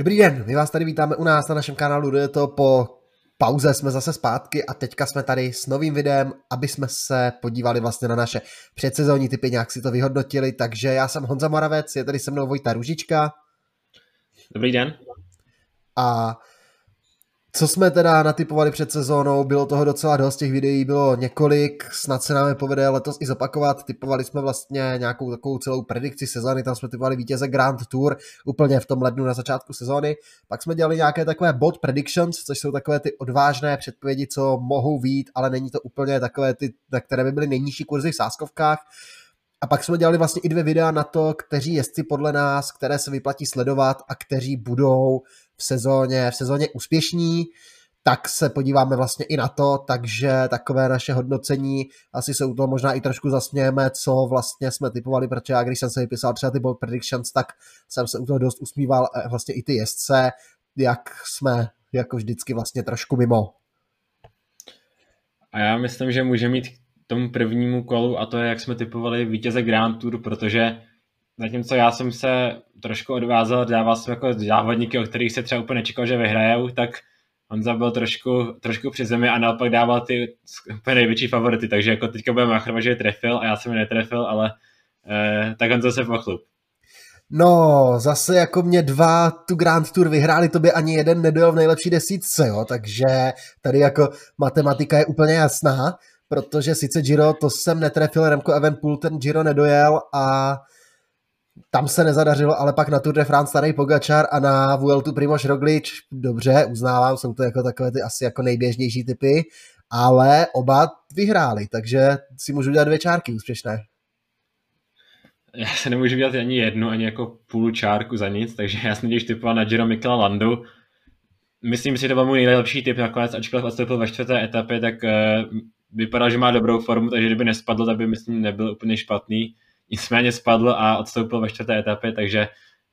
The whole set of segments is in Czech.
Dobrý den, my vás tady vítáme u nás na našem kanálu, je to po pauze, jsme zase zpátky a teďka jsme tady s novým videem, aby jsme se podívali vlastně na naše předsezónní typy, nějak si to vyhodnotili, takže já jsem Honza Moravec, je tady se mnou Vojta Ružička. Dobrý den. A co jsme teda natypovali před sezónou, bylo toho docela dost, těch videí bylo několik, snad se nám je povede letos i zopakovat, typovali jsme vlastně nějakou takovou celou predikci sezóny, tam jsme typovali vítěze Grand Tour úplně v tom lednu na začátku sezóny, pak jsme dělali nějaké takové bold predictions, což jsou takové ty odvážné předpovědi, co mohou vít, ale není to úplně takové ty, na které by byly nejnižší kurzy v sáskovkách, a pak jsme dělali vlastně i dvě videa na to, kteří jezdci podle nás, které se vyplatí sledovat a kteří budou v sezóně, v sezóně úspěšní, tak se podíváme vlastně i na to, takže takové naše hodnocení, asi se u toho možná i trošku zasmějeme, co vlastně jsme typovali, protože já když jsem se vypisal třeba ty predictions, tak jsem se u toho dost usmíval vlastně i ty jezdce, jak jsme jako vždycky vlastně trošku mimo. A já myslím, že může mít tomu prvnímu kolu a to je, jak jsme typovali vítěze Grand Tour, protože zatímco já jsem se trošku odvázal, dával jsem jako závodníky, o kterých se třeba úplně nečekal, že vyhrajou, tak Honza byl trošku, trošku při zemi a naopak dával ty úplně největší favority, takže jako teďka budeme machrovat, že je trefil a já jsem je netrefil, ale eh, tak Honza se pochlup. No, zase jako mě dva tu Grand Tour vyhráli, to by ani jeden nedojel v nejlepší desítce, jo, takže tady jako matematika je úplně jasná protože sice Giro, to jsem netrefil, Remco Evenpool ten Giro nedojel a tam se nezadařilo, ale pak na Tour de France starý Pogačar a na Vueltu Primož Roglič, dobře, uznávám, jsou to jako takové ty asi jako nejběžnější typy, ale oba vyhráli, takže si můžu dělat dvě čárky úspěšné. Já se nemůžu dělat ani jednu, ani jako půl čárku za nic, takže já jsem když typoval na Giro Mikela Landu. Myslím si, že to byl můj nejlepší typ nakonec, ačkoliv odstoupil ve čtvrté etapě, tak eh, vypadal, že má dobrou formu, takže kdyby nespadl, tak by myslím nebyl úplně špatný. Nicméně spadl a odstoupil ve čtvrté etapě, takže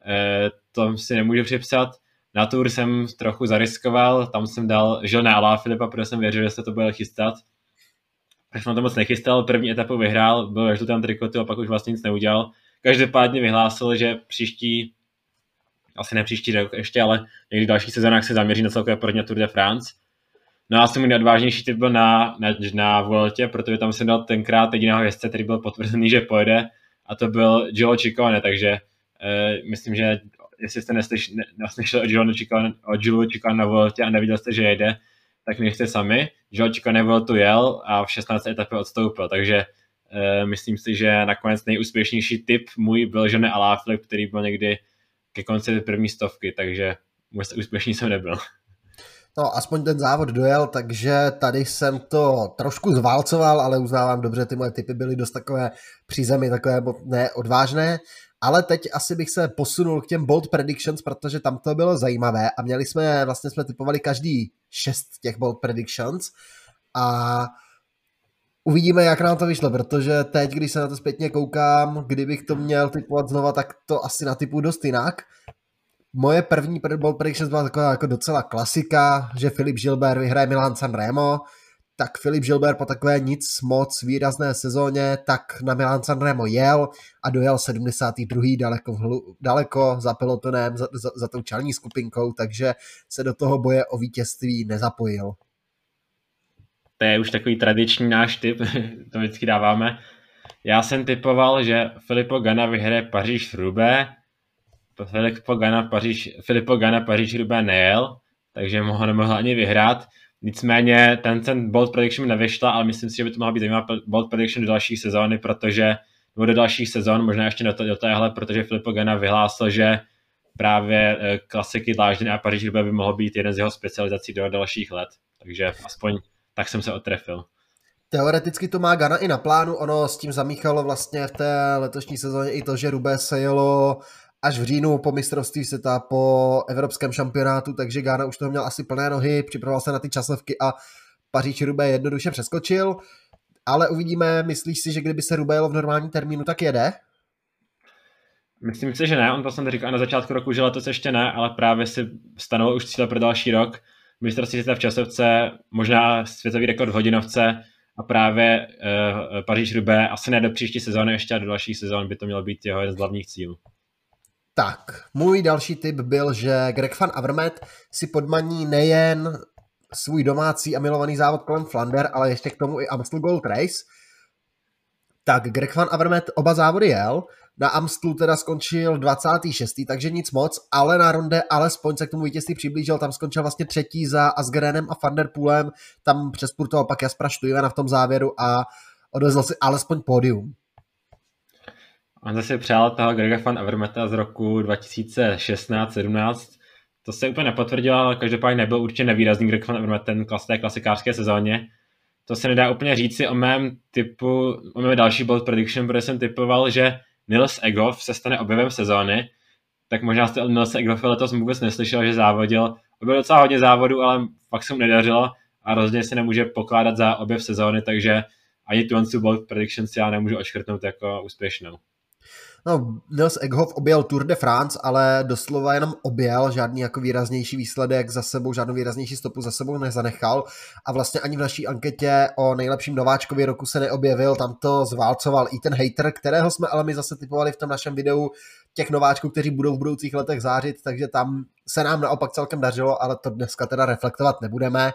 eh, to si nemůžu připsat. Na Tour jsem trochu zariskoval, tam jsem dal Žilné Alá Filipa, protože jsem věřil, že se to bude chystat. Tak jsem to moc nechystal, první etapu vyhrál, byl až tam trikotu a pak už vlastně nic neudělal. Každopádně vyhlásil, že příští, asi ne příští rok ještě, ale někdy v dalších sezónách se zaměří na celkové první Tour de France No a jsem můj neodvážnější typ byl na, na, na Vueltě, protože tam jsem dal tenkrát jediného jezdce, který byl potvrzený, že pojede a to byl Gilo Ciccone, takže uh, myslím, že jestli jste ne, neslyšeli o Gilo Ciccone, o Gilo Ciccone na Vueltě a neviděl jste, že jede, tak nechte sami. Gilo Ciccone Vueltu jel a v 16. etapě odstoupil, takže uh, myslím si, že nakonec nejúspěšnější typ můj byl Žene Aláflip, který byl někdy ke konci první stovky, takže úspěšný jsem nebyl. No, aspoň ten závod dojel, takže tady jsem to trošku zválcoval, ale uznávám dobře, ty moje typy byly dost takové při zemi, takové neodvážné. Ale teď asi bych se posunul k těm bold predictions, protože tam to bylo zajímavé a měli jsme, vlastně jsme typovali každý šest těch bold predictions a uvidíme, jak nám to vyšlo, protože teď, když se na to zpětně koukám, kdybych to měl typovat znova, tak to asi natypu dost jinak moje první ball predictions byla taková jako docela klasika, že Filip Gilbert vyhraje Milan Sanremo, tak Filip Gilbert po takové nic moc výrazné sezóně, tak na Milan Sanremo jel a dojel 72. daleko, hlu, daleko za pelotonem, za, za, za tou čelní skupinkou, takže se do toho boje o vítězství nezapojil. To je už takový tradiční náš typ, to vždycky dáváme. Já jsem typoval, že Filipo Gana vyhraje Paříž-Roubaix, Filippo Gana Paříž, Filippo Gana Paříž Roubaix nejel, takže ho nemohl ani vyhrát. Nicméně ten, ten bold prediction nevyšla, ale myslím si, že by to mohla být zajímavá bold prediction do další sezóny, protože nebo do dalších sezon, možná ještě do, do téhle, protože Filippo Gana vyhlásil, že právě eh, klasiky Dlážděné a Paříž by mohl být jeden z jeho specializací do dalších let. Takže aspoň tak jsem se otrefil. Teoreticky to má Gana i na plánu, ono s tím zamíchalo vlastně v té letošní sezóně i to, že Rubé se jelo až v říjnu po mistrovství světa, po evropském šampionátu, takže Gána už toho měl asi plné nohy, připravoval se na ty časovky a Paříž Rubé jednoduše přeskočil, ale uvidíme, myslíš si, že kdyby se Rubé jelo v normální termínu, tak jede? Myslím si, že ne, on to jsem říkal na začátku roku, že letos ještě ne, ale právě si stanovil už cíle pro další rok. Mistrovství světa v časovce, možná světový rekord v hodinovce a právě uh, Paříž Rubé asi ne do příští sezóny ještě a do dalších sezón by to mělo být jeho jeden z hlavních cílů. Tak, můj další tip byl, že Greg van Avermaet si podmaní nejen svůj domácí a milovaný závod kolem Flander, ale ještě k tomu i Amstel Gold Race. Tak Greg van Avermaet oba závody jel, na Amstlu teda skončil 26. takže nic moc, ale na ronde alespoň se k tomu vítězství přiblížil, tam skončil vlastně třetí za Asgerenem a Vanderpoolem, tam přespurtoval pak Jaspra Štujvena v tom závěru a odvezl si alespoň pódium. On zase přál toho Grega van Avermeta z roku 2016-17. To se úplně nepotvrdilo, ale každopádně nebyl určitě nevýrazný Greg van Avermet ten klas té klasikářské sezóně. To se nedá úplně říci o mém typu, o mém další bold prediction, protože jsem typoval, že Nils Egov se stane objevem sezóny, tak možná jste od Nilse Egofa letos vůbec neslyšel, že závodil. Byl docela hodně závodů, ale fakt se mu nedařilo a rozhodně se nemůže pokládat za objev sezóny, takže ani tu bold predictions já nemůžu očkrtnout jako úspěšnou. No, Nils Eghoff objel Tour de France, ale doslova jenom objel, žádný jako výraznější výsledek za sebou, žádnou výraznější stopu za sebou nezanechal a vlastně ani v naší anketě o nejlepším nováčkovi roku se neobjevil, tam to zválcoval i ten hater, kterého jsme ale my zase typovali v tom našem videu těch nováčků, kteří budou v budoucích letech zářit, takže tam se nám naopak celkem dařilo, ale to dneska teda reflektovat nebudeme.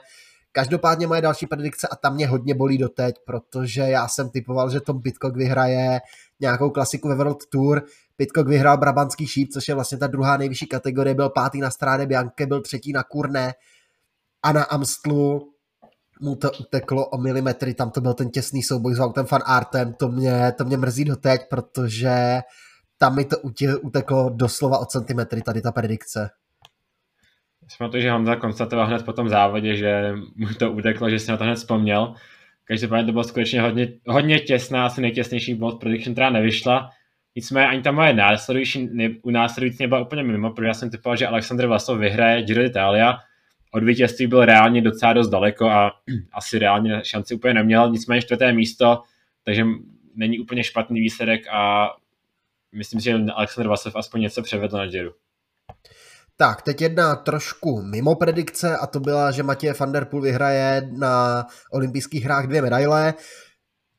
Každopádně moje další predikce a tam mě hodně bolí doteď, protože já jsem typoval, že Tom Pitcock vyhraje nějakou klasiku ve World Tour. Pitcock vyhrál Brabantský šíp, což je vlastně ta druhá nejvyšší kategorie, byl pátý na Stráde Bianche, byl třetí na Kurne a na Amstlu mu to uteklo o milimetry, tam to byl ten těsný souboj s autem Fan Artem, to mě, to mě mrzí doteď, protože tam mi to uteklo doslova o centimetry, tady ta predikce. Jsme to, že Honza konstatoval hned po tom závodě, že mu to uteklo, že si na to hned vzpomněl. Každopádně to bylo skutečně hodně, hodně těsná, asi nejtěsnější bold prediction, která nevyšla. Nicméně ani ta moje následující, ne, u následující nebyla úplně mimo, protože já jsem typoval, že Alexander Vlasov vyhraje Giro d'Italia. Od vítězství byl reálně docela dost daleko a asi reálně šanci úplně neměl, nicméně čtvrté místo, takže není úplně špatný výsledek a myslím si, že Alexander Vlasov aspoň něco převedl na Giro. Tak, teď jedna trošku mimo predikce a to byla, že Matěj van der Poel vyhraje na olympijských hrách dvě medaile.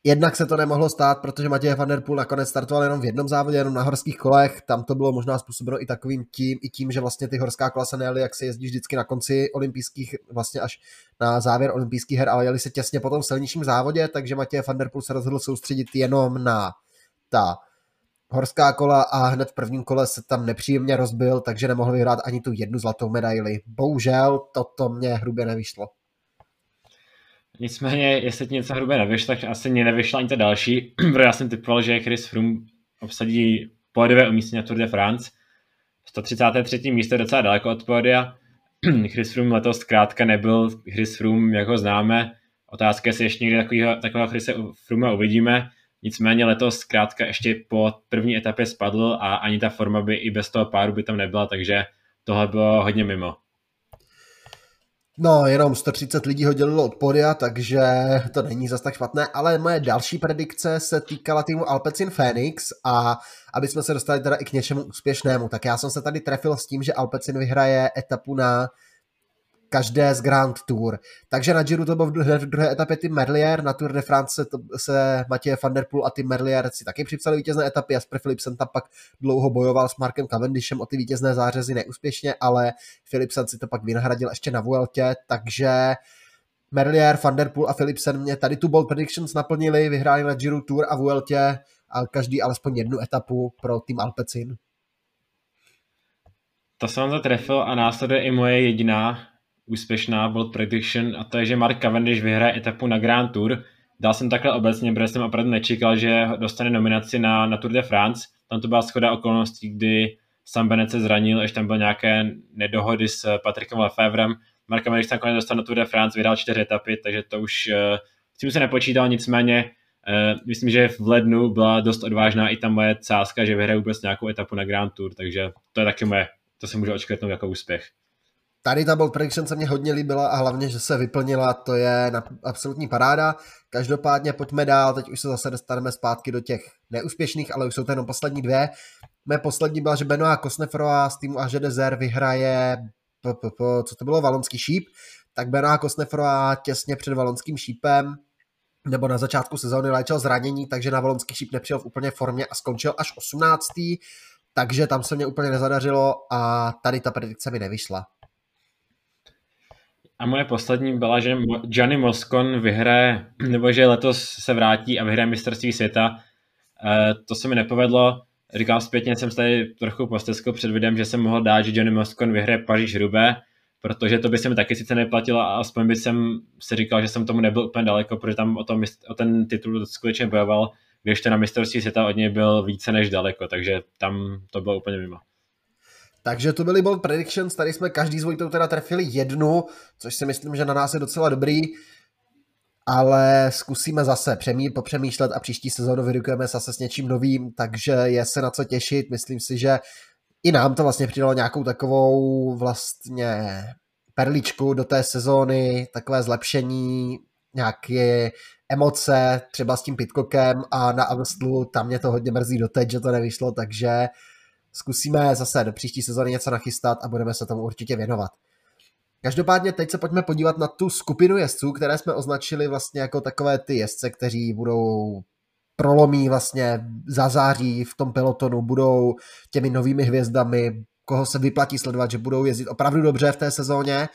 Jednak se to nemohlo stát, protože Matěj van der Poel nakonec startoval jenom v jednom závodě, jenom na horských kolech. Tam to bylo možná způsobeno i takovým tím, i tím, že vlastně ty horská kola se nejeli, jak se jezdí vždycky na konci olympijských, vlastně až na závěr olympijských her, ale jeli se těsně po tom silnějším závodě, takže Matěj van der Poel se rozhodl soustředit jenom na ta horská kola a hned v prvním kole se tam nepříjemně rozbil, takže nemohl vyhrát ani tu jednu zlatou medaili. Bohužel toto mě hrubě nevyšlo. Nicméně, jestli ti něco hrubě nevyšlo, tak asi mě nevyšla ani ta další, protože já jsem typoval, že Chris Froome obsadí pódiové umístění na Tour de France. 133. místo je docela daleko od pódia. Chris Froome letos zkrátka nebyl Chris Froome, jak ho známe. Otázka je, jestli ještě někdy takového, takového Chrise Froome uvidíme. Nicméně letos zkrátka ještě po první etapě spadl a ani ta forma by i bez toho páru by tam nebyla, takže tohle bylo hodně mimo. No, jenom 130 lidí ho dělilo od podia, takže to není zas tak špatné, ale moje další predikce se týkala týmu Alpecin Phoenix a aby jsme se dostali teda i k něčemu úspěšnému, tak já jsem se tady trefil s tím, že Alpecin vyhraje etapu na každé z Grand Tour. Takže na Giro to byl v druhé etapě Tim Merlier, na Tour de France se, to, se Matěje van der Poel a Tim Merlier si taky připsali vítězné etapy, Jasper Philipsen tam pak dlouho bojoval s Markem Cavendishem o ty vítězné zářezy neúspěšně, ale Philipsen si to pak vynahradil ještě na Vueltě, takže Merlier, Van der Poel a Philipsen mě tady tu bold predictions naplnili, vyhráli na Giro Tour a Vueltě a každý alespoň jednu etapu pro tým Alpecin. To jsem zatrefil a následuje i moje jediná úspěšná bold prediction a to je, že Mark Cavendish vyhraje etapu na Grand Tour. Dal jsem takhle obecně, protože jsem opravdu nečekal, že dostane nominaci na, na Tour de France. Tam to byla schoda okolností, kdy Sam Bennett se zranil, ještě tam byly nějaké nedohody s Patrickem Lefevrem. Mark Cavendish se nakonec dostal na Tour de France, vydal čtyři etapy, takže to už uh, s tím se nepočítal, nicméně uh, myslím, že v lednu byla dost odvážná i ta moje cázka, že vyhraje vůbec nějakou etapu na Grand Tour, takže to je taky moje, to se může očekovat jako úspěch. Tady ta bold prediction se mně hodně líbila a hlavně, že se vyplnila, to je na absolutní paráda. Každopádně pojďme dál, teď už se zase dostaneme zpátky do těch neúspěšných, ale už jsou to jenom poslední dvě. Mé poslední byla, že Benoit Kosneferová z týmu Age Dezer vyhraje, co to bylo, Valonský šíp, tak Benoit Kosneferová těsně před Valonským šípem nebo na začátku sezóny léčil zranění, takže na Valonský šíp nepřijel v úplně formě a skončil až 18 takže tam se mě úplně nezadařilo a tady ta predikce mi nevyšla. A moje poslední byla, že Gianni Moscon vyhraje, nebo že letos se vrátí a vyhraje mistrovství světa. E, to se mi nepovedlo. Říkám zpětně, jsem tady trochu posteskl před videem, že jsem mohl dát, že Johnny Moscon vyhraje Paříž Rubé, protože to by se mi taky sice neplatilo a aspoň by jsem si říkal, že jsem tomu nebyl úplně daleko, protože tam o, tom, o ten titul skutečně bojoval, když to na mistrovství světa od něj byl více než daleko, takže tam to bylo úplně mimo. Takže to byly bold predictions, tady jsme každý s Vojtou teda trefili jednu, což si myslím, že na nás je docela dobrý, ale zkusíme zase přemý, popřemýšlet a příští sezónu vyrukujeme zase s něčím novým, takže je se na co těšit, myslím si, že i nám to vlastně přidalo nějakou takovou vlastně perličku do té sezóny, takové zlepšení, nějaké emoce, třeba s tím Pitcockem a na Amstlu, tam mě to hodně mrzí doteď, že to nevyšlo, takže zkusíme zase do příští sezóny něco nachystat a budeme se tomu určitě věnovat. Každopádně teď se pojďme podívat na tu skupinu jezdců, které jsme označili vlastně jako takové ty jezdce, kteří budou prolomí vlastně zazáří v tom pelotonu, budou těmi novými hvězdami, koho se vyplatí sledovat, že budou jezdit opravdu dobře v té sezóně.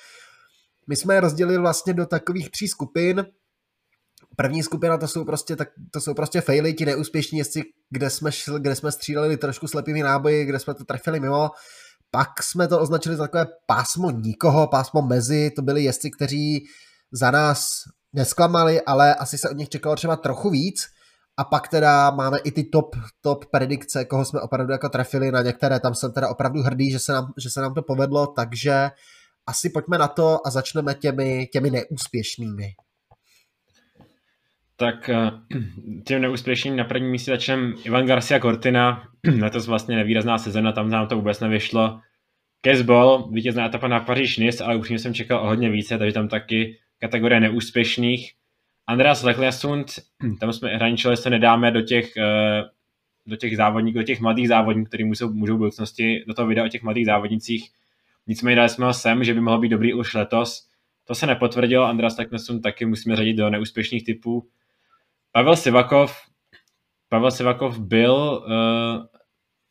My jsme je rozdělili vlastně do takových tří skupin. První skupina to jsou prostě, tak, to jsou prostě faily, ti neúspěšní jezdci, kde jsme, šli, kde jsme stříleli trošku slepými náboji, kde jsme to trefili mimo. Pak jsme to označili za takové pásmo nikoho, pásmo mezi, to byli jezdci, kteří za nás nesklamali, ale asi se od nich čekalo třeba trochu víc. A pak teda máme i ty top, top predikce, koho jsme opravdu jako trefili na některé, tam jsem teda opravdu hrdý, že se nám, že se nám to povedlo, takže asi pojďme na to a začneme těmi, těmi neúspěšnými. Tak eh, tím neúspěšným na prvním místě začneme Ivan Garcia Cortina, letos vlastně nevýrazná sezona, tam nám to vůbec nevyšlo. Kesbol, vítězná etapa na Paříž Nice, ale upřímně jsem čekal o hodně více, takže tam taky kategorie neúspěšných. Andreas Lechlesund, tam jsme hraničili, se nedáme do těch, eh, do těch závodníků, do těch mladých závodníků, kteří můžou, můžou v budoucnosti do toho videa o těch mladých závodnicích. Nicméně dali jsme ho sem, že by mohl být dobrý už letos. To se nepotvrdilo, Andreas Lechlesund taky musíme řadit do neúspěšných typů. Pavel Sivakov, Pavel Sivakov byl uh,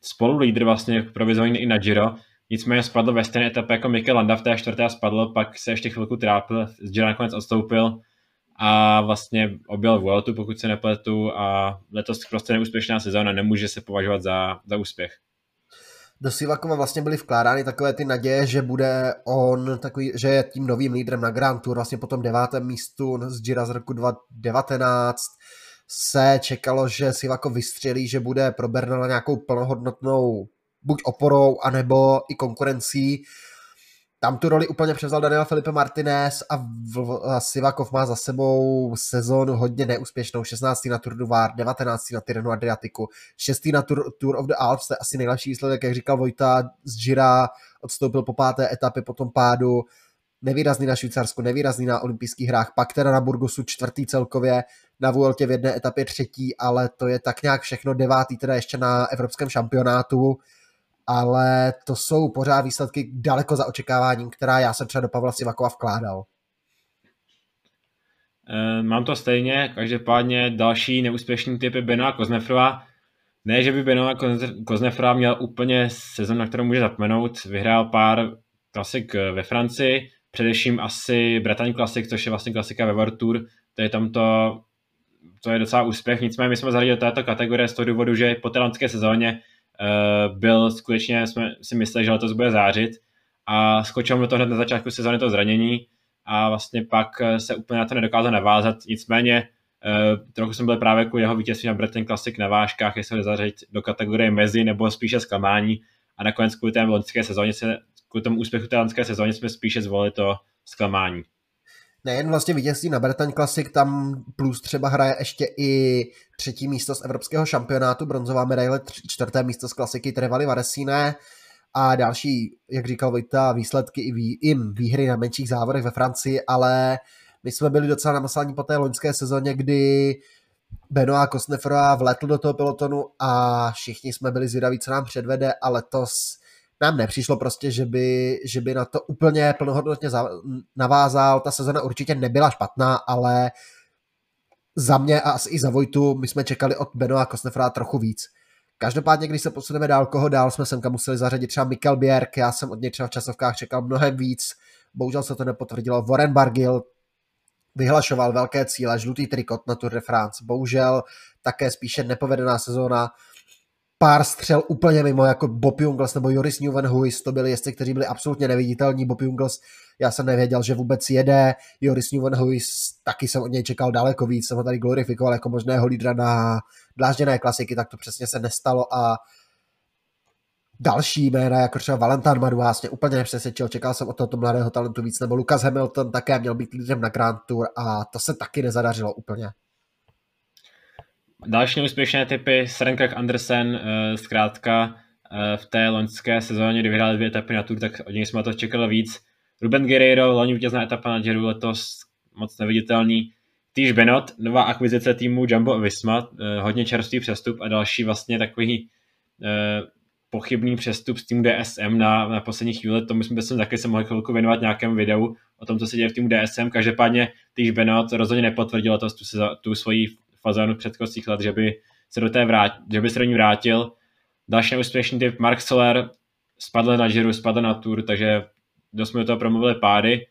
spolu lídr vlastně provizovaný i na Giro, nicméně spadl ve stejné etapě jako Mikel Landa v té čtvrté a spadl, pak se ještě chvilku trápil, z Giro nakonec odstoupil a vlastně objel Vueltu, pokud se nepletu a letos prostě neúspěšná sezóna nemůže se považovat za, za úspěch. Do Sivakova vlastně byly vkládány takové ty naděje, že bude on takový, že je tím novým lídrem na Grand Tour, vlastně po tom devátém místu z Gira z roku 2019 se čekalo, že Sivakov vystřelí, že bude pro Bernala nějakou plnohodnotnou buď oporou, anebo i konkurencí tam tu roli úplně převzal Daniel Felipe Martinez a, v, a Sivakov má za sebou sezónu hodně neúspěšnou. 16. na Tour du Var, 19. na Tirrenu Adriatiku, 6. na Tour, Tour of the Alps, to je asi nejlepší výsledek, jak říkal Vojta, z Gira odstoupil po páté etapě po tom pádu, nevýrazný na Švýcarsku, nevýrazný na olympijských hrách, pak teda na Burgosu čtvrtý celkově, na Vueltě v jedné etapě třetí, ale to je tak nějak všechno devátý teda ještě na evropském šampionátu ale to jsou pořád výsledky daleko za očekáváním, která já jsem třeba do Pavla Sivakova vkládal. Eh, mám to stejně, každopádně další neúspěšný typ je Benoa Koznefrova. Ne, že by Benoa Koznefrova měl úplně sezon, na kterou může zapomenout. Vyhrál pár klasik eh, ve Francii, především asi Bretagne Classic, což je vlastně klasika ve World Tour. To je tam to, to je docela úspěch. Nicméně my jsme zařadili do této kategorie z toho důvodu, že po té sezóně byl skutečně, jsme si mysleli, že letos bude zářit a skočil mu to hned na začátku sezóny to zranění a vlastně pak eh, se úplně na to nedokázal navázat. Nicméně eh, trochu jsem byl právě kvůli jeho vítězství na Breton Classic na vážkách, jestli ho zařadit do kategorie mezi nebo spíše zklamání a nakonec kvůli té loňské sezóně se, kvůli tomu úspěchu té loňské sezóně jsme spíše zvolili to zklamání nejen vlastně vítězství na Bretagne Classic, tam plus třeba hraje ještě i třetí místo z evropského šampionátu, bronzová medaile, čtvrté místo z klasiky Trevali Varesine a další, jak říkal Vojta, výsledky i, vý, i výhry na menších závodech ve Francii, ale my jsme byli docela namaslání po té loňské sezóně, kdy Benoit Kosnefrová vletl do toho pelotonu a všichni jsme byli zvědaví, co nám předvede a letos nám nepřišlo prostě, že by, že by na to úplně plnohodnotně navázal. Ta sezona určitě nebyla špatná, ale za mě a asi i za Vojtu my jsme čekali od Benoa Kosnefra trochu víc. Každopádně, když se posuneme dál, koho dál jsme semka museli zařadit třeba Mikkel Bjerg, já jsem od něj třeba v časovkách čekal mnohem víc, bohužel se to nepotvrdilo. Warren Bargill vyhlašoval velké cíle, žlutý trikot na Tour de France, bohužel také spíše nepovedená sezóna, pár střel úplně mimo, jako Bob Jungles nebo Joris Newvenhuis, to byli jezdci, kteří byli absolutně neviditelní. Bob Jungles, já jsem nevěděl, že vůbec jede. Joris Newvenhuis, taky jsem od něj čekal daleko víc, jsem ho tady glorifikoval jako možného lídra na dlážděné klasiky, tak to přesně se nestalo a další jména, jako třeba Valentin Madu, vlastně úplně nepřesvědčil, čekal jsem od tohoto mladého talentu víc, nebo Lucas Hamilton také měl být lídrem na Grand Tour a to se taky nezadařilo úplně. Další neúspěšné typy, Serenkak Andersen, eh, zkrátka eh, v té loňské sezóně, kdy vyhrál dvě etapy na Tour, tak od něj jsme to čekali víc. Ruben Guerreiro, loni vítězná etapa na Giro, letos moc neviditelný. Týž Benot, nová akvizice týmu Jumbo Visma, eh, hodně čerstvý přestup a další vlastně takový pochybný přestup z týmu DSM na, na poslední chvíli, tomu jsme se taky se mohli chvilku věnovat nějakém videu o tom, co se děje v týmu DSM. Každopádně Týž Benot rozhodně nepotvrdil to, tu, tu svoji fazonu předchozích let, že by se do té vrát, že by se do ní vrátil. Další neúspěšný typ Mark Soler spadl na Giro, spadl na Tour, takže dost jsme do toho promluvili páry.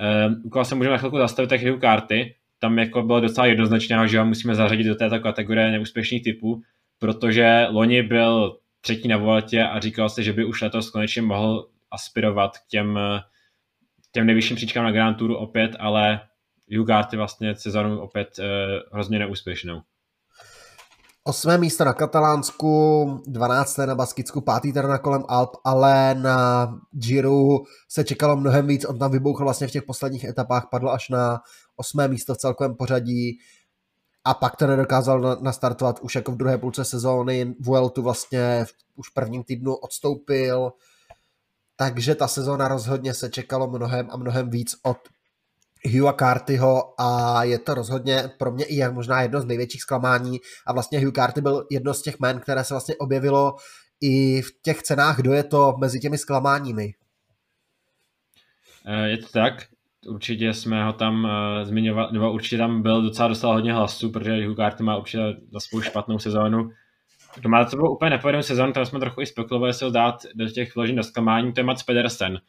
Uh, u koho se můžeme na chvilku zastavit, tak Carty. Tam jako bylo docela jednoznačné, že ho musíme zařadit do této kategorie neúspěšných typů, protože loni byl třetí na voletě a říkal se, že by už letos konečně mohl aspirovat k těm, těm nejvyšším příčkám na Grand Touru opět, ale Jugarty vlastně sezonu opět uh, hrozně neúspěšnou. Osmé místo na Katalánsku, 12. na Baskicku, pátý teda na kolem Alp, ale na Giro se čekalo mnohem víc, on tam vybouchl vlastně v těch posledních etapách, padl až na osmé místo v celkovém pořadí a pak to nedokázal nastartovat už jako v druhé půlce sezóny, Vueltu vlastně už v prvním týdnu odstoupil, takže ta sezóna rozhodně se čekalo mnohem a mnohem víc od Hugha Cartyho a je to rozhodně pro mě i možná jedno z největších zklamání a vlastně Hugh Carty byl jedno z těch men, které se vlastně objevilo i v těch cenách, kdo je to mezi těmi zklamáními. Eh, je to tak, určitě jsme ho tam uh, zmiňovali, nebo určitě tam byl docela dostal hodně hlasů, protože Hugh Carty má určitě za svou špatnou sezónu. Kdo má to bylo úplně nepovedenou sezónu, tam jsme trochu i spekulovali se ho dát do těch vložení do zklamání, to je Mats Pedersen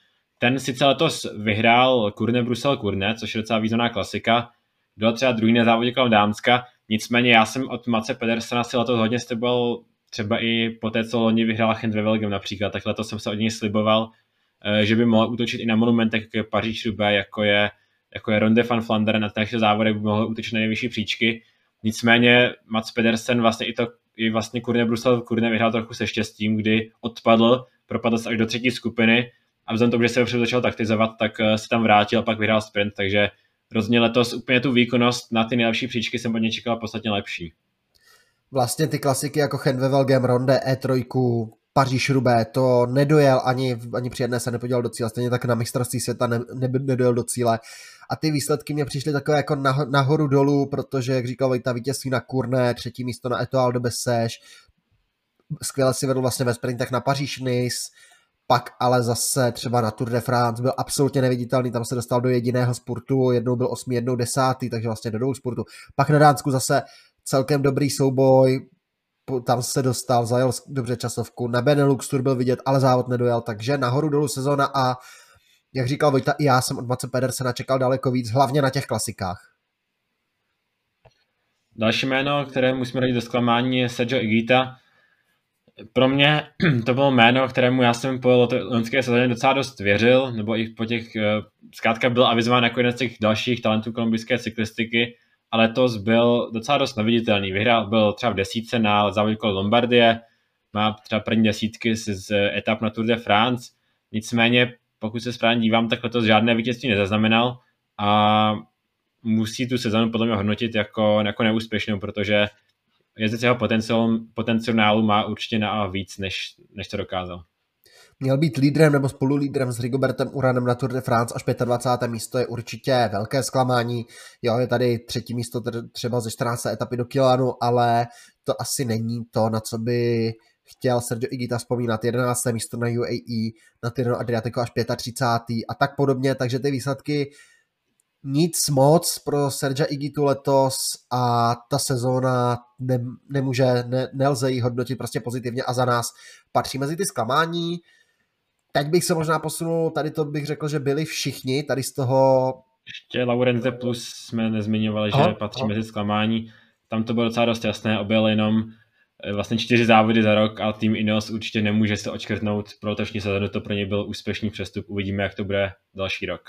ten sice letos vyhrál Kurne Brusel Kurne, což je docela významná klasika, byl třeba druhý na závodě kolem Dámska, nicméně já jsem od Mace Pedersena si letos hodně sliboval třeba i po té, co loni vyhrál Chent ve Velgem například, tak letos jsem se od něj sliboval, eh, že by mohl útočit i na monumentech, jako je Paříž Roubaix, jako je, jako je Ronde van Flandern, na těch závodech by mohl útočit na nejvyšší příčky. Nicméně Mats Pedersen vlastně i to i vlastně Kurne Brusel Kurne vyhrál trochu se štěstím, kdy odpadl, propadl se až do třetí skupiny a vzhledem tomu, že se dopředu začal taktizovat, tak eh, se tam vrátil a pak vyhrál sprint, takže rozhodně letos úplně tu výkonnost na ty nejlepší příčky jsem od něj čekal podstatně lepší. Vlastně ty klasiky jako Henvevelgem, Ronde, E3, Paříž Rubé, to nedojel ani, ani při jedné se nepodíval do cíle, stejně tak na mistrovství světa ne, ne, nedojel do cíle. A ty výsledky mě přišly takové jako nahoru dolů, protože, jak říkal Vojta, vítězství na Kurne, třetí místo na Etoile de Bessèges, skvěle si vedl vlastně ve sprintech na Paříž Nice, pak ale zase třeba na Tour de France byl absolutně neviditelný, tam se dostal do jediného sportu, jednou byl osmý, jednou desátý, takže vlastně do dvou sportu. Pak na Dánsku zase celkem dobrý souboj, tam se dostal, zajel dobře časovku, na Benelux Tour byl vidět, ale závod nedojel, takže nahoru dolů sezona a jak říkal Vojta, i já jsem od Mace Pedersena čekal daleko víc, hlavně na těch klasikách. Další jméno, které musíme dát do zklamání, je Sergio Igita, pro mě to bylo jméno, kterému já jsem po loňské sezóně docela dost věřil, nebo i po těch, eh, zkrátka byl avizován jako jeden z těch dalších talentů kolumbijské cyklistiky, ale letos byl docela dost neviditelný. Vyhrál, byl třeba v desítce na závodě Lombardie, má třeba první desítky z, z etap na Tour de France, nicméně pokud se správně dívám, tak letos žádné vítězství nezaznamenal a musí tu sezónu podle mě hodnotit jako, jako neúspěšnou, protože jezdec jeho potenciál, potenciálu má určitě na A víc, než, než to dokázal. Měl být lídrem nebo spolulídrem s Rigobertem Uranem na Tour de France až 25. místo je určitě velké zklamání. Jo, je tady třetí místo třeba ze 14. etapy do Kilanu, ale to asi není to, na co by chtěl Sergio Igita vzpomínat 11. místo na UAE, na Tirreno Adriatico až 35. a tak podobně, takže ty výsledky nic moc pro Sergia Igitu letos a ta sezóna ne, nemůže, ne, nelze ji hodnotit prostě pozitivně a za nás patří mezi ty zklamání. Teď bych se možná posunul, tady to bych řekl, že byli všichni, tady z toho... Ještě Laurence Plus jsme nezmiňovali, že aha, patří aha. mezi zklamání. Tam to bylo docela dost jasné, objel jenom eh, vlastně čtyři závody za rok a tým Ineos určitě nemůže se očkrtnout pro letošní sezónu, to pro ně byl úspěšný přestup, uvidíme, jak to bude další rok.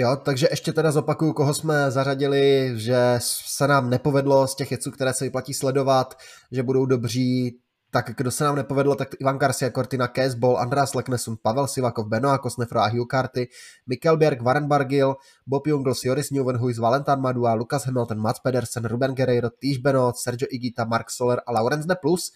Jo, takže ještě teda zopakuju, koho jsme zařadili, že se nám nepovedlo z těch jeců, které se vyplatí sledovat, že budou dobří, tak kdo se nám nepovedlo, tak Ivan Garcia, Cortina Caseball, András Leknesun, Pavel Sivakov, Benoa Kosnefro a Hugh Carty, Mikkel Berg, Warren Bargill, Bob Jungels, Joris Newvenhuis, Valentin Madua, Lucas Hamilton, Mats Pedersen, Ruben Guerreiro, Týž Benot, Sergio Igita, Mark Soler a Laurens de Plus.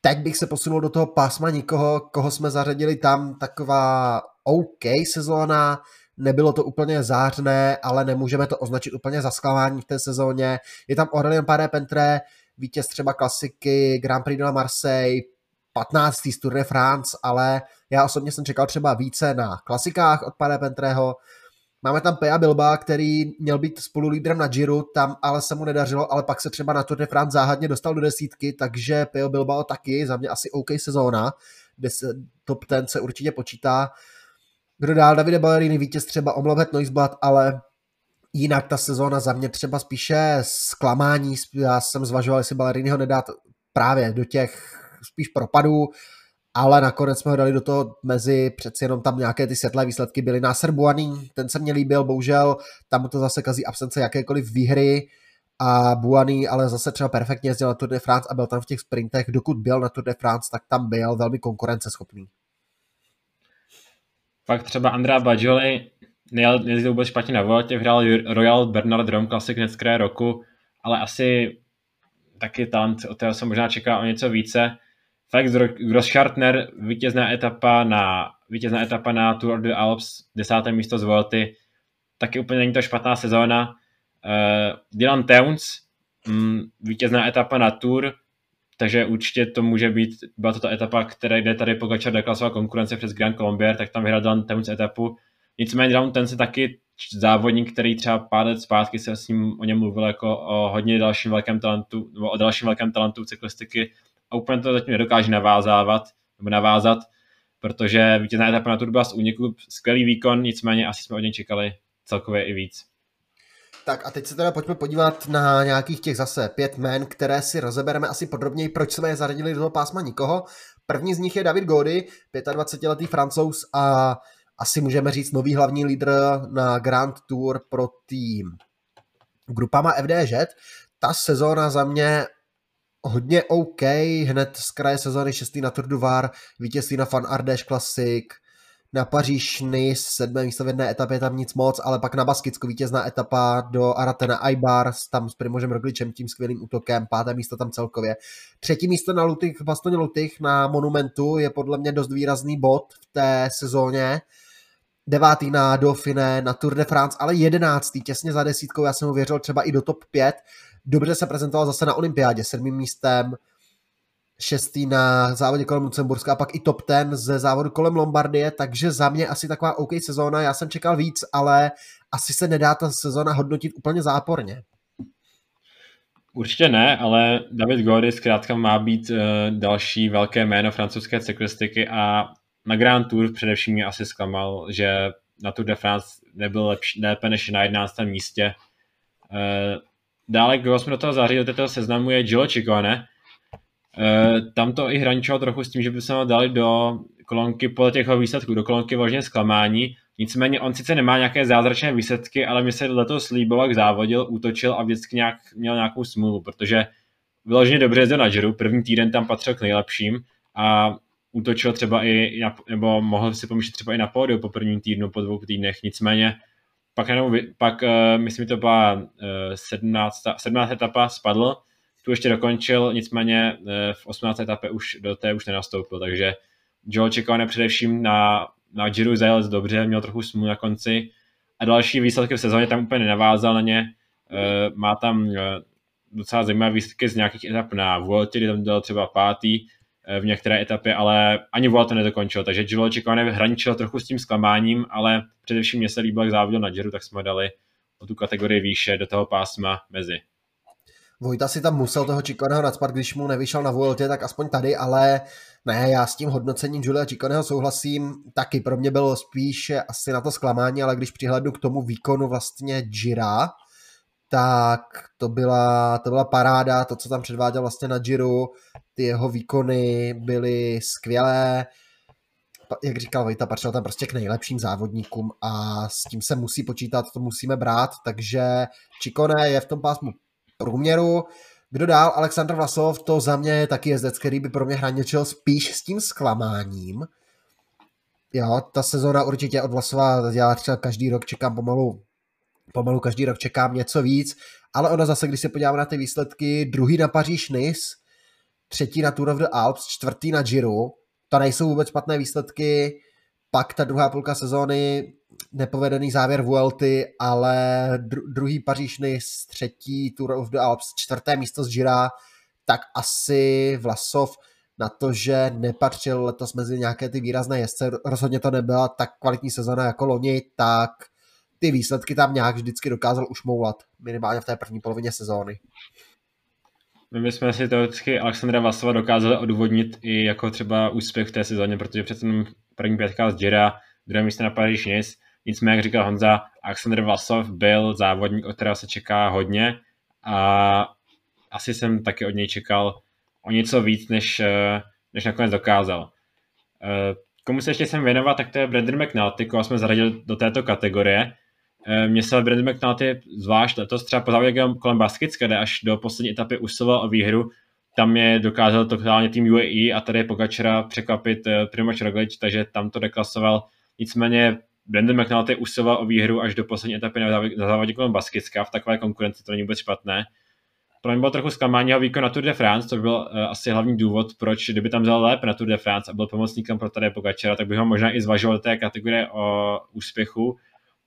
Teď bych se posunul do toho pásma nikoho, koho jsme zařadili tam, taková OK sezóna, nebylo to úplně zářné, ale nemůžeme to označit úplně za zklamání v té sezóně. Je tam Aurelien Paré Pentre, vítěz třeba klasiky Grand Prix de la Marseille, 15. z Tour de France, ale já osobně jsem čekal třeba více na klasikách od Paré Pentreho. Máme tam Peja Bilba, který měl být spolulídrem na Giro, tam ale se mu nedařilo, ale pak se třeba na Tour de France záhadně dostal do desítky, takže Pejo Bilbao taky, za mě asi OK sezóna, kde se top ten se určitě počítá. Kdo dál? Davide Ballerini, vítěz třeba Omlovet Noisblad, ale jinak ta sezóna za mě třeba spíše zklamání. Já jsem zvažoval, jestli Balleriniho nedát právě do těch spíš propadů, ale nakonec jsme ho dali do toho mezi, přeci jenom tam nějaké ty světlé výsledky byly. Nasser Buaný, ten se mě líbil, bohužel tam to zase kazí absence jakékoliv výhry a Buaný ale zase třeba perfektně jezdil na Tour de France a byl tam v těch sprintech, dokud byl na Tour de France, tak tam byl velmi konkurenceschopný. Pak třeba Andrea Bajoli nejezdil vůbec špatně na Vueltě, vyhrál Royal Bernard Drum Classic hned roku, ale asi taky talent, od toho se možná čeká o něco více. Felix Grosschartner, vítězná etapa na, vítězná etapa na Tour de Alps, desáté místo z Vuelty, taky úplně není to špatná sezóna. Uh, Dylan Towns, mm, vítězná etapa na Tour, takže určitě to může být, byla to ta etapa, která jde tady Pogačar deklasová konkurence přes Grand Colombier, tak tam vyhrál Dylan Towns etapu. Nicméně Dylan ten se taky závodník, který třeba pár let zpátky se s ním o něm mluvil jako o hodně dalším velkém talentu, nebo o dalším velkém talentu cyklistiky a úplně to zatím nedokáže navázávat, nebo navázat, protože vítězná etapa na Tour byla z úniku skvělý výkon, nicméně asi jsme od něj čekali celkově i víc. Tak a teď se teda pojďme podívat na nějakých těch zase pět men, které si rozebereme asi podrobněji, proč jsme je zařadili do toho pásma nikoho. První z nich je David Gody, 25-letý francouz a asi můžeme říct nový hlavní lídr na Grand Tour pro tým grupama FDŽ. Ta sezóna za mě hodně OK, hned z kraje sezóny šestý na Tour du Var, vítězství na Fan Ardèche Classic, na Paříž Nice, sedmé místo v jedné etapě, tam nic moc, ale pak na Baskicku vítězná etapa do Aratena Aibar, tam s Primožem Rogličem, tím skvělým útokem, páté místo tam celkově. Třetí místo na Lutych, v Bastoně Lutych na Monumentu je podle mě dost výrazný bod v té sezóně. Devátý na Dauphiné, na Tour de France, ale jedenáctý, těsně za desítkou, já jsem mu věřil třeba i do top 5. Dobře se prezentoval zase na olympiádě, sedmým místem, šestý na závodě kolem Lucemburska a pak i top ten ze závodu kolem Lombardie, takže za mě asi taková OK sezóna, já jsem čekal víc, ale asi se nedá ta sezóna hodnotit úplně záporně. Určitě ne, ale David Gody zkrátka má být uh, další velké jméno francouzské cyklistiky a na Grand Tour především mě asi zklamal, že na Tour de France nebyl lepší, lépe než na 11. místě. Uh, dále, kdo jsme do toho zařadili, do této seznamu je Gilles Ciccone, Eh, tam to i hraničilo trochu s tím, že by se ho dali do kolonky podle těch výsledků, do kolonky vážně zklamání. Nicméně on sice nemá nějaké zázračné výsledky, ale mi se letos líbilo, jak závodil, útočil a vždycky nějak, měl nějakou smůlu, protože vyloženě dobře jezdil na Giro, první týden tam patřil k nejlepším a útočil třeba i, na, nebo mohl si pomýšlet třeba i na pódiu po prvním týdnu, po dvou týdnech, nicméně pak, jenom, pak uh, myslím, to byla uh, 17, 17 etapa, spadl, tu ještě dokončil, nicméně eh, v 18. etapě už do té už nenastoupil, takže Joe Ciccone především na, na Giro zajel dobře, měl trochu smůlu na konci a další výsledky v sezóně tam úplně nenavázal na ně. Eh, má tam eh, docela zajímavé výsledky z nějakých etap na Vueltě, kdy tam dal třeba pátý, v některé etapě, ale ani Vuelta nedokončil, takže Giulio Ciccone hraničil trochu s tím zklamáním, ale především mě se líbilo, jak závodil na Giro, tak jsme dali o tu kategorii výše do toho pásma mezi. Vojta si tam musel toho Čikoneho nadspat, když mu nevyšel na Vueltě, tak aspoň tady, ale ne, já s tím hodnocením Julia Čikoneho souhlasím, taky pro mě bylo spíš asi na to zklamání, ale když přihlednu k tomu výkonu vlastně Gira, tak to byla, to byla paráda, to, co tam předváděl vlastně na Giro, ty jeho výkony byly skvělé, jak říkal Vojta, patřil tam prostě k nejlepším závodníkům a s tím se musí počítat, to musíme brát, takže Čikone je v tom pásmu průměru. Kdo dál? Aleksandr Vlasov, to za mě je taky jezdec, který by pro mě hraničil spíš s tím zklamáním. Jo, ta sezóna určitě od Vlasova, já třeba každý rok čekám pomalu, pomalu každý rok čekám něco víc, ale ono zase, když se podíváme na ty výsledky, druhý na Paříž Nice, třetí na Tour of the Alps, čtvrtý na Giro, to nejsou vůbec špatné výsledky, pak ta druhá půlka sezóny, nepovedený závěr Vuelty, ale dru- druhý Paříž z třetí Tour of the Alps, čtvrté místo z Gira, tak asi Vlasov na to, že nepatřil letos mezi nějaké ty výrazné jezdce, rozhodně to nebyla tak kvalitní sezona jako loni, tak ty výsledky tam nějak vždycky dokázal ušmoulat, minimálně v té první polovině sezóny. My bychom si teoreticky Alexandra Vasova dokázali odůvodnit i jako třeba úspěch v té sezóně, protože přece první pětka z Gira, druhé místo na Paříž Nice, Nicméně, jak říkal Honza, Alexander Vlasov byl závodník, od kterého se čeká hodně a asi jsem taky od něj čekal o něco víc, než, eh, než nakonec dokázal. Eh, komu se ještě jsem věnovat, tak to je Brandon McNulty, koho jsme zaradili do této kategorie. Eh, mně se Brandon McNulty zvlášť letos třeba po závodě kolem Baskicka, kde až do poslední etapy usiloval o výhru, tam je dokázal totálně tým UAE a tady Pogačera překvapit Primož Roglič, takže tam to deklasoval. Nicméně Brandon McNulty usiloval o výhru až do poslední etapy na, závodě kolem Baskicka, v takové konkurenci to není vůbec špatné. Pro mě bylo trochu zklamání jeho výkon na Tour de France, to byl uh, asi hlavní důvod, proč, kdyby tam vzal lépe na Tour de France a byl pomocníkem pro tady Pogačera, tak bych ho možná i zvažoval do té kategorie o úspěchu.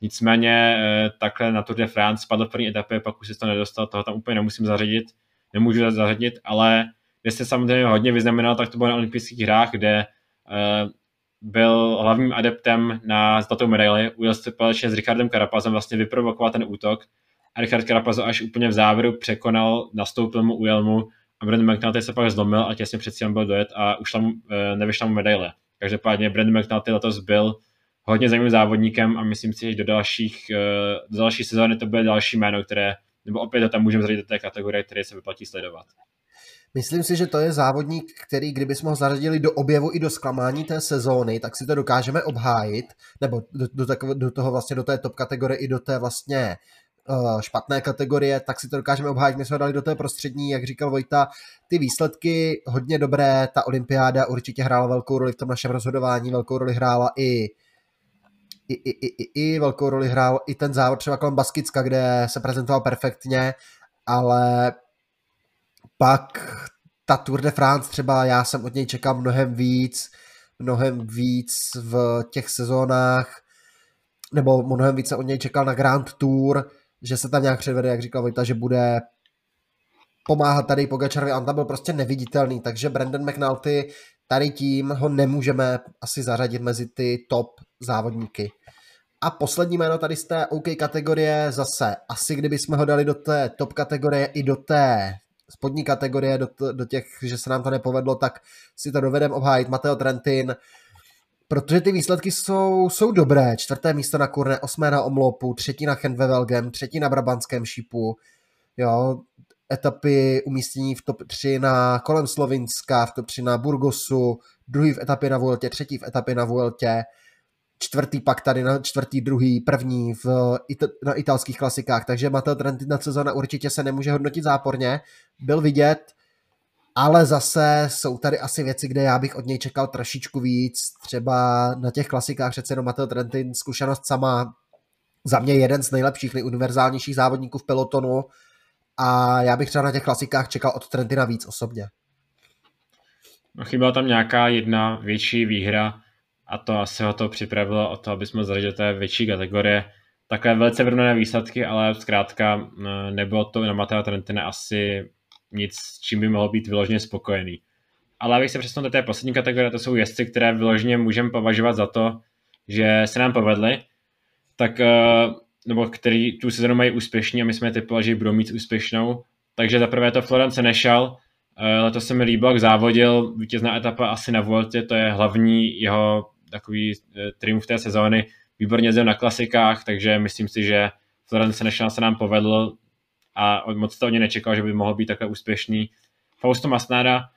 Nicméně uh, takhle na Tour de France spadl v první etapě, pak už si to nedostal, toho tam úplně nemusím zařadit, nemůžu zařadit, ale kde se samozřejmě hodně vyznamenal, tak to bylo na olympijských hrách, kde uh, byl hlavním adeptem na zlatou medaili, ujel společně s Richardem Karapazem vlastně vyprovokovat ten útok a Richard Karapaz až úplně v závěru překonal, nastoupil mu, ujel mu a Brandon McNulty se pak zlomil a těsně před byl dojet a už tam e, nevyšla mu medaile. Každopádně Brandon McNulty letos byl hodně zajímavým závodníkem a myslím si, že do, dalších, e, do další sezóny to bude další jméno, které, nebo opět tam můžeme zradit do té kategorie, které se vyplatí sledovat. Myslím si, že to je závodník, který, kdybychom ho zařadili do objevu i do zklamání té sezóny, tak si to dokážeme obhájit, nebo do, do, takové, do toho vlastně do té top kategorie i do té vlastně uh, špatné kategorie, tak si to dokážeme obhájit. My jsme ho dali do té prostřední, jak říkal Vojta, ty výsledky hodně dobré, ta olympiáda určitě hrála velkou roli v tom našem rozhodování, velkou roli hrála i i, i, i, i, i velkou roli hrál i ten závod třeba kolem Baskicka, kde se prezentoval perfektně, ale pak ta Tour de France třeba, já jsem od něj čekal mnohem víc, mnohem víc v těch sezónách, nebo mnohem víc od něj čekal na Grand Tour, že se tam nějak předvede, jak říkal Vojta, že bude pomáhat tady Pogačarovi, on tam byl prostě neviditelný, takže Brandon McNulty tady tím ho nemůžeme asi zařadit mezi ty top závodníky. A poslední jméno tady z té OK kategorie zase, asi kdyby jsme ho dali do té top kategorie i do té spodní kategorie do, do těch, že se nám to nepovedlo, tak si to dovedem obhájit. Mateo Trentin, protože ty výsledky jsou, jsou dobré. Čtvrté místo na Kurne, osmé na Omlopu, třetí na Chenvevelgem, třetí na Brabantském šipu, jo, etapy umístění v top 3 na kolem Slovinska, v top 3 na Burgosu, druhý v etapě na Vueltě, třetí v etapě na Vueltě, čtvrtý pak tady na čtvrtý, druhý, první v, na italských klasikách, takže Matteo Trentina sezona určitě se nemůže hodnotit záporně, byl vidět, ale zase jsou tady asi věci, kde já bych od něj čekal trošičku víc, třeba na těch klasikách přece jenom Matteo Trentin, zkušenost sama, za mě jeden z nejlepších, nejuniverzálnějších závodníků v pelotonu. A já bych třeba na těch klasikách čekal od Trentina víc osobně. No, chyběla tam nějaká jedna větší výhra, a to asi ho to připravilo o to, aby jsme zařadili té větší kategorie. Takové velice vyrovnané výsledky, ale zkrátka nebylo to na Matea Trentina asi nic, s čím by mohl být vyloženě spokojený. ale abych se přesunul do té poslední kategorie, to jsou jezdci, které vyloženě můžeme považovat za to, že se nám povedly, tak, eh, nebo který tu sezonu mají úspěšně a my jsme typovali, že budou mít úspěšnou. Takže za prvé to Florence nešel, eh, letos se mi líbil, jak závodil, vítězná etapa asi na Vueltě, to je hlavní jeho takový eh, triumf té sezóny, výborně jezdil na klasikách, takže myslím si, že Florence National se nám povedl a moc to od nečekal, že by mohl být takhle úspěšný. Fausto Masnáda,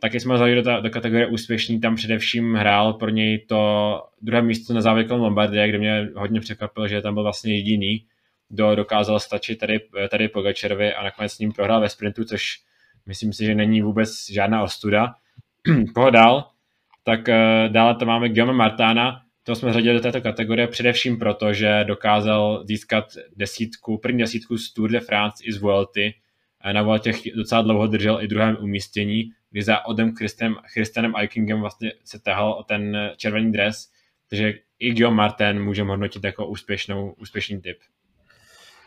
taky jsme ho do, do kategorie úspěšný, tam především hrál pro něj to druhé místo na závěrkovém Lombardie, kde mě hodně překvapilo, že tam byl vlastně jediný, kdo dokázal stačit tady, tady Pogačerovi a nakonec s ním prohrál ve sprintu, což myslím si, že není vůbec žádná ostuda. Koho dál? Tak uh, dále to máme Guillaume Martána, to jsme řadili do této kategorie především proto, že dokázal získat desítku, první desítku z Tour de France i z Vuelty. Na Vueltě docela dlouho držel i druhém umístění, kdy za Odem Christem, Christianem Eikingem vlastně se tahal o ten červený dres, takže i Guillaume Martin můžeme hodnotit jako úspěšnou, úspěšný typ.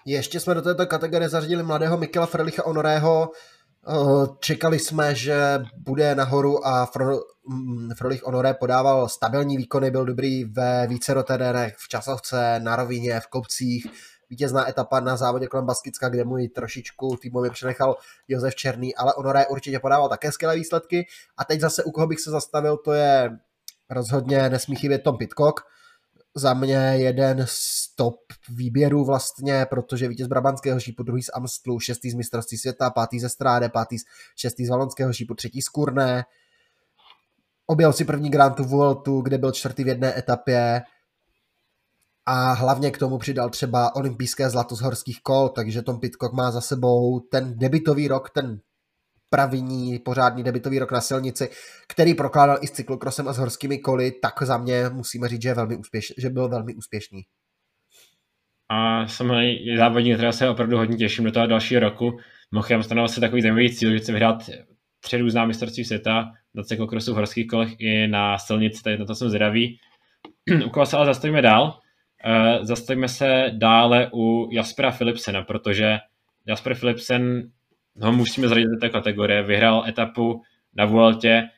Ještě jsme do této kategorie zařadili mladého Mikela Frelicha Honorého, Eh, čekali jsme, že bude nahoru a mm, Frolich Honoré podával stabilní výkony, byl dobrý ve více terénech, v časovce, na rovině, v kopcích. Vítězná etapa na závodě kolem Baskicka, kde mu ji trošičku týmově přenechal Josef Černý, ale Honoré určitě podával také skvělé výsledky. A teď zase u koho bych se zastavil, to je rozhodně nesmí chybět Tom Pitcock, za mě jeden z top výběrů vlastně, protože vítěz Brabantského šípu, druhý z Amstlu, šestý z mistrovství světa, pátý ze Stráde, pátý z, šestý z Valonského šípu, třetí z Kurné. Objel si první Grand Tour Vueltu, kde byl čtvrtý v jedné etapě a hlavně k tomu přidal třeba olympijské zlato z horských kol, takže Tom Pitcock má za sebou ten debitový rok, ten praviní, pořádný debitový rok na silnici, který prokládal i s cyklokrosem a s horskými koly, tak za mě musíme říct, že, je velmi úspěš, že byl velmi úspěšný. A samozřejmě závodní, která se opravdu hodně těším do toho dalšího roku. Mohl stanovil se takový zajímavý cíl, že chce vyhrát tři různá mistrovství světa na cyklokrosu v horských kolech i na silnici, tady na to jsem zvědavý. u koho se ale zastavíme dál? Uh, zastavíme se dále u Jaspera Philipsena, protože Jasper Philipsen ho musíme zařadit do té kategorie. Vyhrál etapu na Vueltě,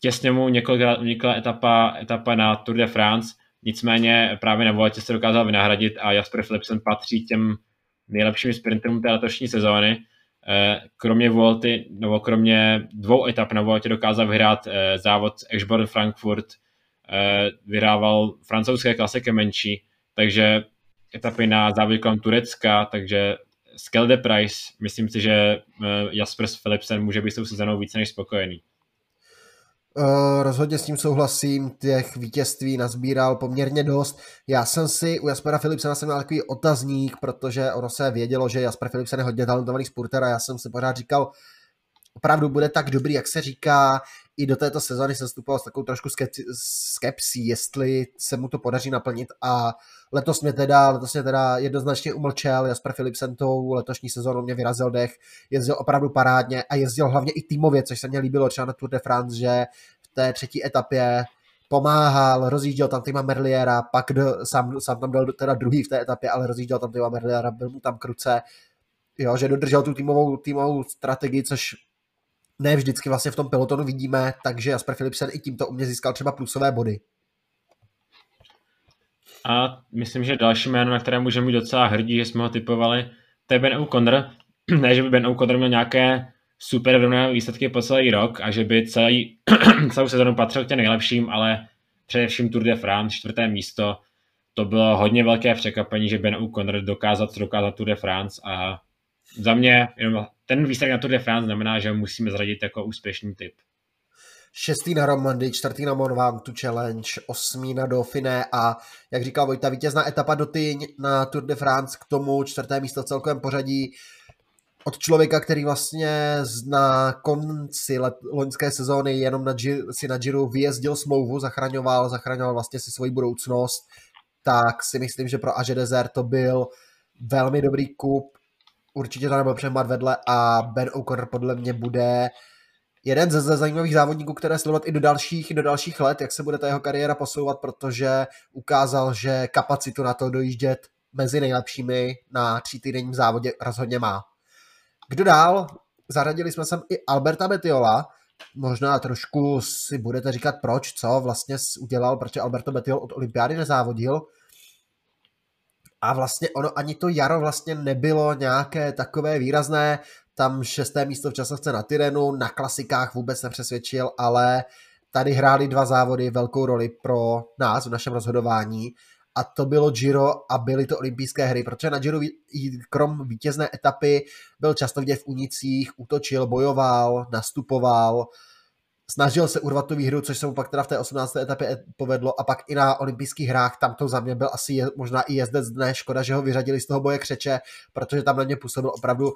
těsně mu několikrát unikla etapa, etapa na Tour de France, nicméně právě na Vueltě se dokázal vynahradit a Jasper Philipsen patří těm nejlepším sprinterům té letošní sezóny. Eh, kromě Vuelty, nebo kromě dvou etap na Vueltě dokázal vyhrát eh, závod Eschborn Frankfurt, eh, vyhrával francouzské klasiky menší, takže etapy na závodě Turecka, takže Skelde Price, myslím si, že eh, Jaspers Philipsen může být s tou sezónou více než spokojený. Uh, rozhodně s tím souhlasím, těch vítězství nazbíral poměrně dost. Já jsem si u Jaspera Philipsena jsem měl takový otazník, protože ono se vědělo, že Jasper Philipsen je hodně talentovaný spurter a já jsem si pořád říkal, opravdu bude tak dobrý, jak se říká. I do této sezóny se vstupoval s takovou trošku skepsí, jestli se mu to podaří naplnit a letos mě teda, letos mě teda jednoznačně umlčel, Jasper Philipsen tou letošní sezónu mě vyrazil dech, jezdil opravdu parádně a jezdil hlavně i týmově, což se mě líbilo třeba na Tour de France, že v té třetí etapě pomáhal, rozjížděl tam týma Merliera, pak do, sám, sám tam byl teda druhý v té etapě, ale rozjížděl tam týma Merliera, byl mu tam kruce, jo, že dodržel tu týmovou, týmovou strategii, což ne vždycky vlastně v tom pelotonu vidíme, takže Jasper Philipsen i tímto u mě získal třeba plusové body. A myslím, že další jméno, na které můžeme být docela hrdí, že jsme ho typovali, to je Ben O'Connor. ne, že by Ben O'Connor měl nějaké super rovné výsledky po celý rok a že by celý, celou sezonu patřil k těm nejlepším, ale především Tour de France, čtvrté místo, to bylo hodně velké překvapení, že Ben O'Connor dokázal dokázat Tour de France a za mě jenom ten výsledek na Tour de France znamená, že musíme zradit jako úspěšný typ. Šestý na Romandy, čtvrtý na Mont tu Challenge, osmý na Dauphiné a jak říkal Vojta, vítězná etapa do Tyň na Tour de France k tomu čtvrté místo v celkovém pořadí od člověka, který vlastně na konci let, loňské sezóny jenom na, si na Giro vyjezdil smlouvu, zachraňoval, zachraňoval vlastně si svoji budoucnost, tak si myslím, že pro Aže Desert to byl velmi dobrý kup určitě to nebyl přemat vedle a Ben O'Connor podle mě bude jeden ze, zajímavých závodníků, které sledovat i do dalších, do dalších let, jak se bude ta jeho kariéra posouvat, protože ukázal, že kapacitu na to dojíždět mezi nejlepšími na tří týdenním závodě rozhodně má. Kdo dál? Zaradili jsme sem i Alberta Betiola, možná trošku si budete říkat proč, co vlastně udělal, protože Alberto Bettiol od olympiády nezávodil. A vlastně ono ani to jaro vlastně nebylo nějaké takové výrazné, tam šesté místo v časovce na Tyrenu, na klasikách vůbec nepřesvědčil, ale tady hráli dva závody velkou roli pro nás v našem rozhodování. A to bylo Giro a byly to olympijské hry, protože na Giro krom vítězné etapy byl často vidět v unicích, útočil, bojoval, nastupoval, snažil se urvat tu výhru, což se mu pak teda v té 18. etapě povedlo a pak i na olympijských hrách tam to za mě byl asi je, možná i jezdec dne, škoda, že ho vyřadili z toho boje křeče, protože tam na ně působil opravdu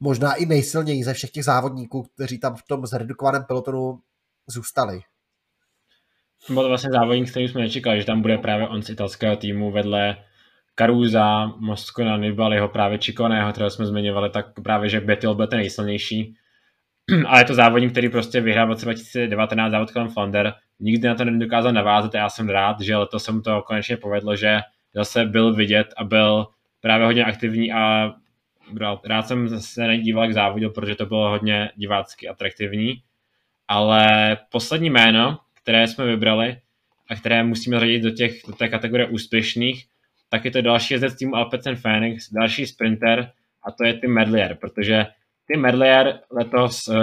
možná i nejsilněji ze všech těch závodníků, kteří tam v tom zredukovaném pelotonu zůstali. Byl to vlastně závodník, který jsme nečekali, že tam bude právě on z italského týmu vedle Caruza, Moskona, Nibaliho, právě Čikoného, kterého jsme zmiňovali, tak právě, že Betil byl ten nejsilnější. Ale je to závodník, který prostě vyhrál v roce 2019 závod kolem Flander. Nikdy na to nedokázal navázat a já jsem rád, že letos se mu to konečně povedlo, že zase byl vidět a byl právě hodně aktivní a rád jsem se nedíval k závodu, protože to bylo hodně divácky atraktivní. Ale poslední jméno, které jsme vybrali a které musíme řadit do, těch, do té kategorie úspěšných, tak je to další jezdec týmu Alpecin Phoenix, další sprinter a to je Tim Medlier, protože Tim Medlier letos uh,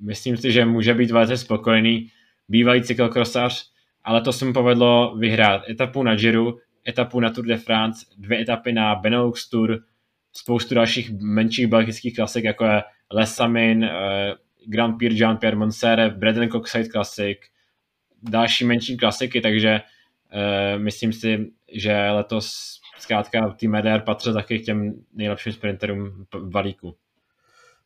myslím si, že může být velice spokojený, bývalý cyklokrosař, ale to se mu povedlo vyhrát etapu na Giro, etapu na Tour de France, dvě etapy na Benelux Tour, spoustu dalších menších belgických klasik, jako je Lesamin, uh, Grand Prix Jean-Pierre Monsere, Braden Coxide Classic, další menší klasiky, takže uh, myslím si, že letos zkrátka tým Meder patřil taky k těm nejlepším sprinterům v balíku.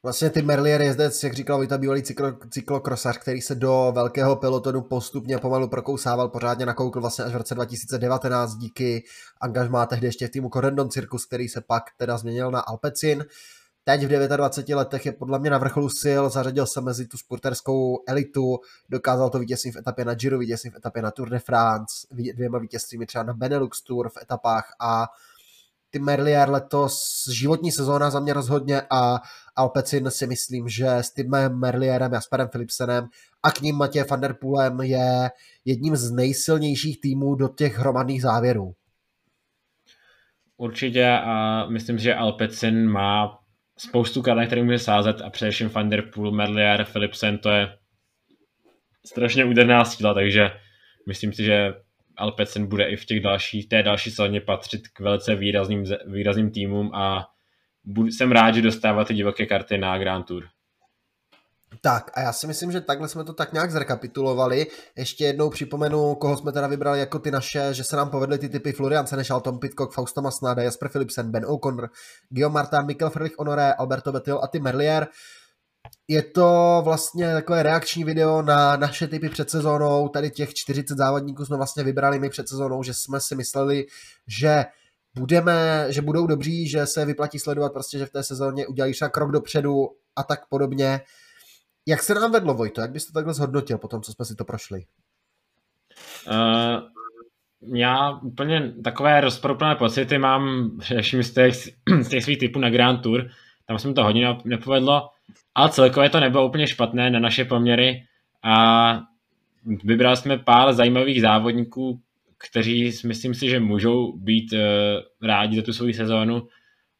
Vlastně ty Merlier jezdec, jak říkal Vojta, bývalý cyklo, cyklokrosař, který se do velkého pelotonu postupně pomalu prokousával, pořádně nakoukl vlastně až v roce 2019 díky angažmá tehdy ještě v týmu Corendon Circus, který se pak teda změnil na Alpecin. Teď v 29 letech je podle mě na vrcholu sil, zařadil se mezi tu sporterskou elitu, dokázal to vítězství v etapě na Giro, vítězství v etapě na Tour de France, dvěma vítězstvími třeba na Benelux Tour v etapách a ty Merlier letos životní sezóna za mě rozhodně a Alpecin si myslím, že s tím Merlierem, Jasperem Philipsenem a k ním Matěj van der Poolem je jedním z nejsilnějších týmů do těch hromadných závěrů. Určitě a myslím, že Alpecin má spoustu karet, který může sázet a především Van der Poel, Merlier, Philipsen, to je strašně úderná síla, takže myslím si, že Alpecin bude i v těch další, té další sezóně patřit k velice výrazným, výrazným týmům a budu, jsem rád, že dostává ty divoké karty na Grand Tour. Tak a já si myslím, že takhle jsme to tak nějak zrekapitulovali. Ještě jednou připomenu, koho jsme teda vybrali jako ty naše, že se nám povedly ty typy Florian Senešal, Tom Pitcock, Fausto Masnada, Jasper Philipsen, Ben O'Connor, Guillaume Martin, Mikkel Frlich Honoré, Alberto Betil a ty Merlier. Je to vlastně takové reakční video na naše typy před sezónou. Tady těch 40 závodníků jsme vlastně vybrali my před sezónou, že jsme si mysleli, že budeme, že budou dobří, že se vyplatí sledovat prostě, že v té sezóně udělají třeba krok dopředu a tak podobně. Jak se nám vedlo, Vojto? Jak bys to takhle zhodnotil po tom, co jsme si to prošli? Uh, já úplně takové rozporuplné pocity mám především z těch, z těch svých typů na Grand Tour. Tam se mi to hodně nepovedlo, ale celkově to nebylo úplně špatné na naše poměry a vybrali jsme pár zajímavých závodníků, kteří myslím si, že můžou být uh, rádi za tu svou sezónu.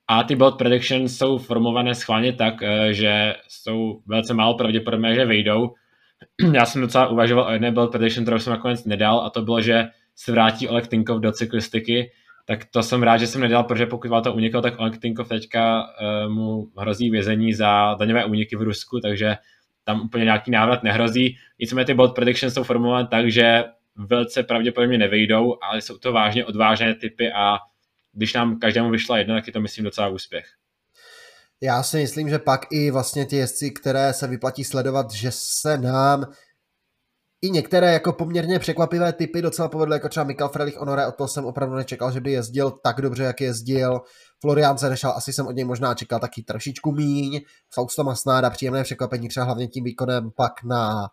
A ty build predictions jsou formované schválně tak, uh, že jsou velice málo pravděpodobné, že vyjdou. Já jsem docela uvažoval o jedné build prediction, kterou jsem nakonec nedal, a to bylo, že se vrátí Oleg Tinkov do cyklistiky, tak to jsem rád, že jsem nedal, protože pokud vám to uniklo, tak Oleg Tinkov teďka uh, mu hrozí vězení za daňové úniky v Rusku, takže tam úplně nějaký návrat nehrozí. Nicméně ty bold predictions jsou formulované tak, že velice pravděpodobně nevejdou, ale jsou to vážně odvážné typy a když nám každému vyšla jedna, tak je to myslím docela úspěch. Já si myslím, že pak i vlastně ty jezdci, které se vyplatí sledovat, že se nám i některé jako poměrně překvapivé typy docela povedly, jako třeba Mikael Frelich Honore, o to jsem opravdu nečekal, že by jezdil tak dobře, jak jezdil. Florian Senešal, asi jsem od něj možná čekal taky trošičku míň. Fausto Masnáda, příjemné překvapení, třeba hlavně tím výkonem pak na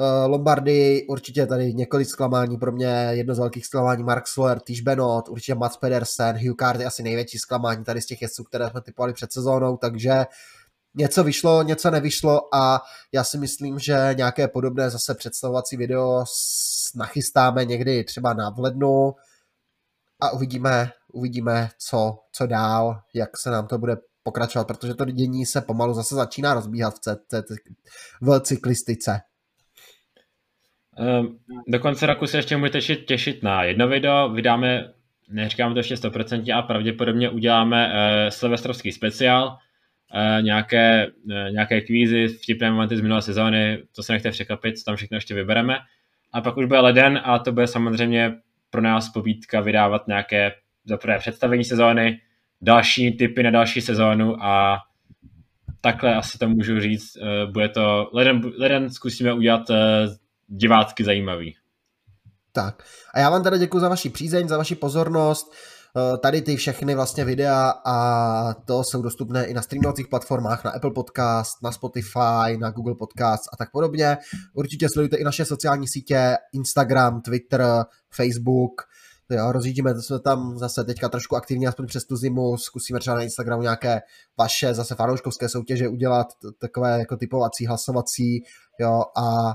Uh, Lombardy, určitě tady několik zklamání, pro mě jedno z velkých zklamání Mark Sloer, Tish Benot, určitě Mats Pedersen, Hugh Carty asi největší zklamání tady z těch jezdců, které jsme typovali před sezónou, takže něco vyšlo, něco nevyšlo a já si myslím, že nějaké podobné zase představovací video nachystáme někdy třeba na v lednu a uvidíme, uvidíme, co, co dál, jak se nám to bude pokračovat, protože to dění se pomalu zase začíná rozbíhat v, c- v cyklistice. Um, do konce roku se ještě můžete těšit, těšit na jedno video, vydáme, neříkám to ještě 100% a pravděpodobně uděláme uh, silvestrovský speciál, nějaké, uh, nějaké kvízy, vtipné momenty z minulé sezóny, to se nechte překvapit, co tam všechno ještě vybereme. A pak už bude leden a to bude samozřejmě pro nás pobídka vydávat nějaké zaprvé představení sezóny, další typy na další sezónu a takhle asi to můžu říct. Bude to, leden, leden zkusíme udělat divácky zajímavý. Tak. A já vám teda děkuji za vaši přízeň, za vaši pozornost. Eh, tady ty všechny vlastně videa a to jsou dostupné i na streamovacích platformách, na Apple Podcast, na Spotify, na Google Podcast a tak podobně. Určitě sledujte i naše sociální sítě, Instagram, Twitter, Facebook. Jo, rozjíždíme jsme tam zase teďka trošku aktivně, aspoň přes tu zimu, zkusíme třeba na Instagramu nějaké vaše zase fanouškovské soutěže udělat, takové jako typovací, hlasovací, jo, a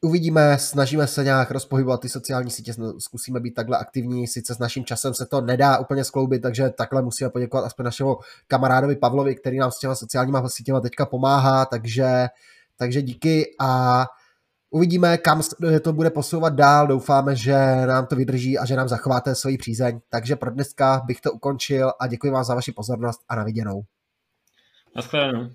uvidíme, snažíme se nějak rozpohybovat ty sociální sítě, zkusíme být takhle aktivní, sice s naším časem se to nedá úplně skloubit, takže takhle musíme poděkovat aspoň našemu kamarádovi Pavlovi, který nám s těma sociálníma sítěma teďka pomáhá, takže, takže díky a uvidíme, kam to bude posouvat dál, doufáme, že nám to vydrží a že nám zachováte svoji přízeň, takže pro dneska bych to ukončil a děkuji vám za vaši pozornost a na viděnou. Naschledanou.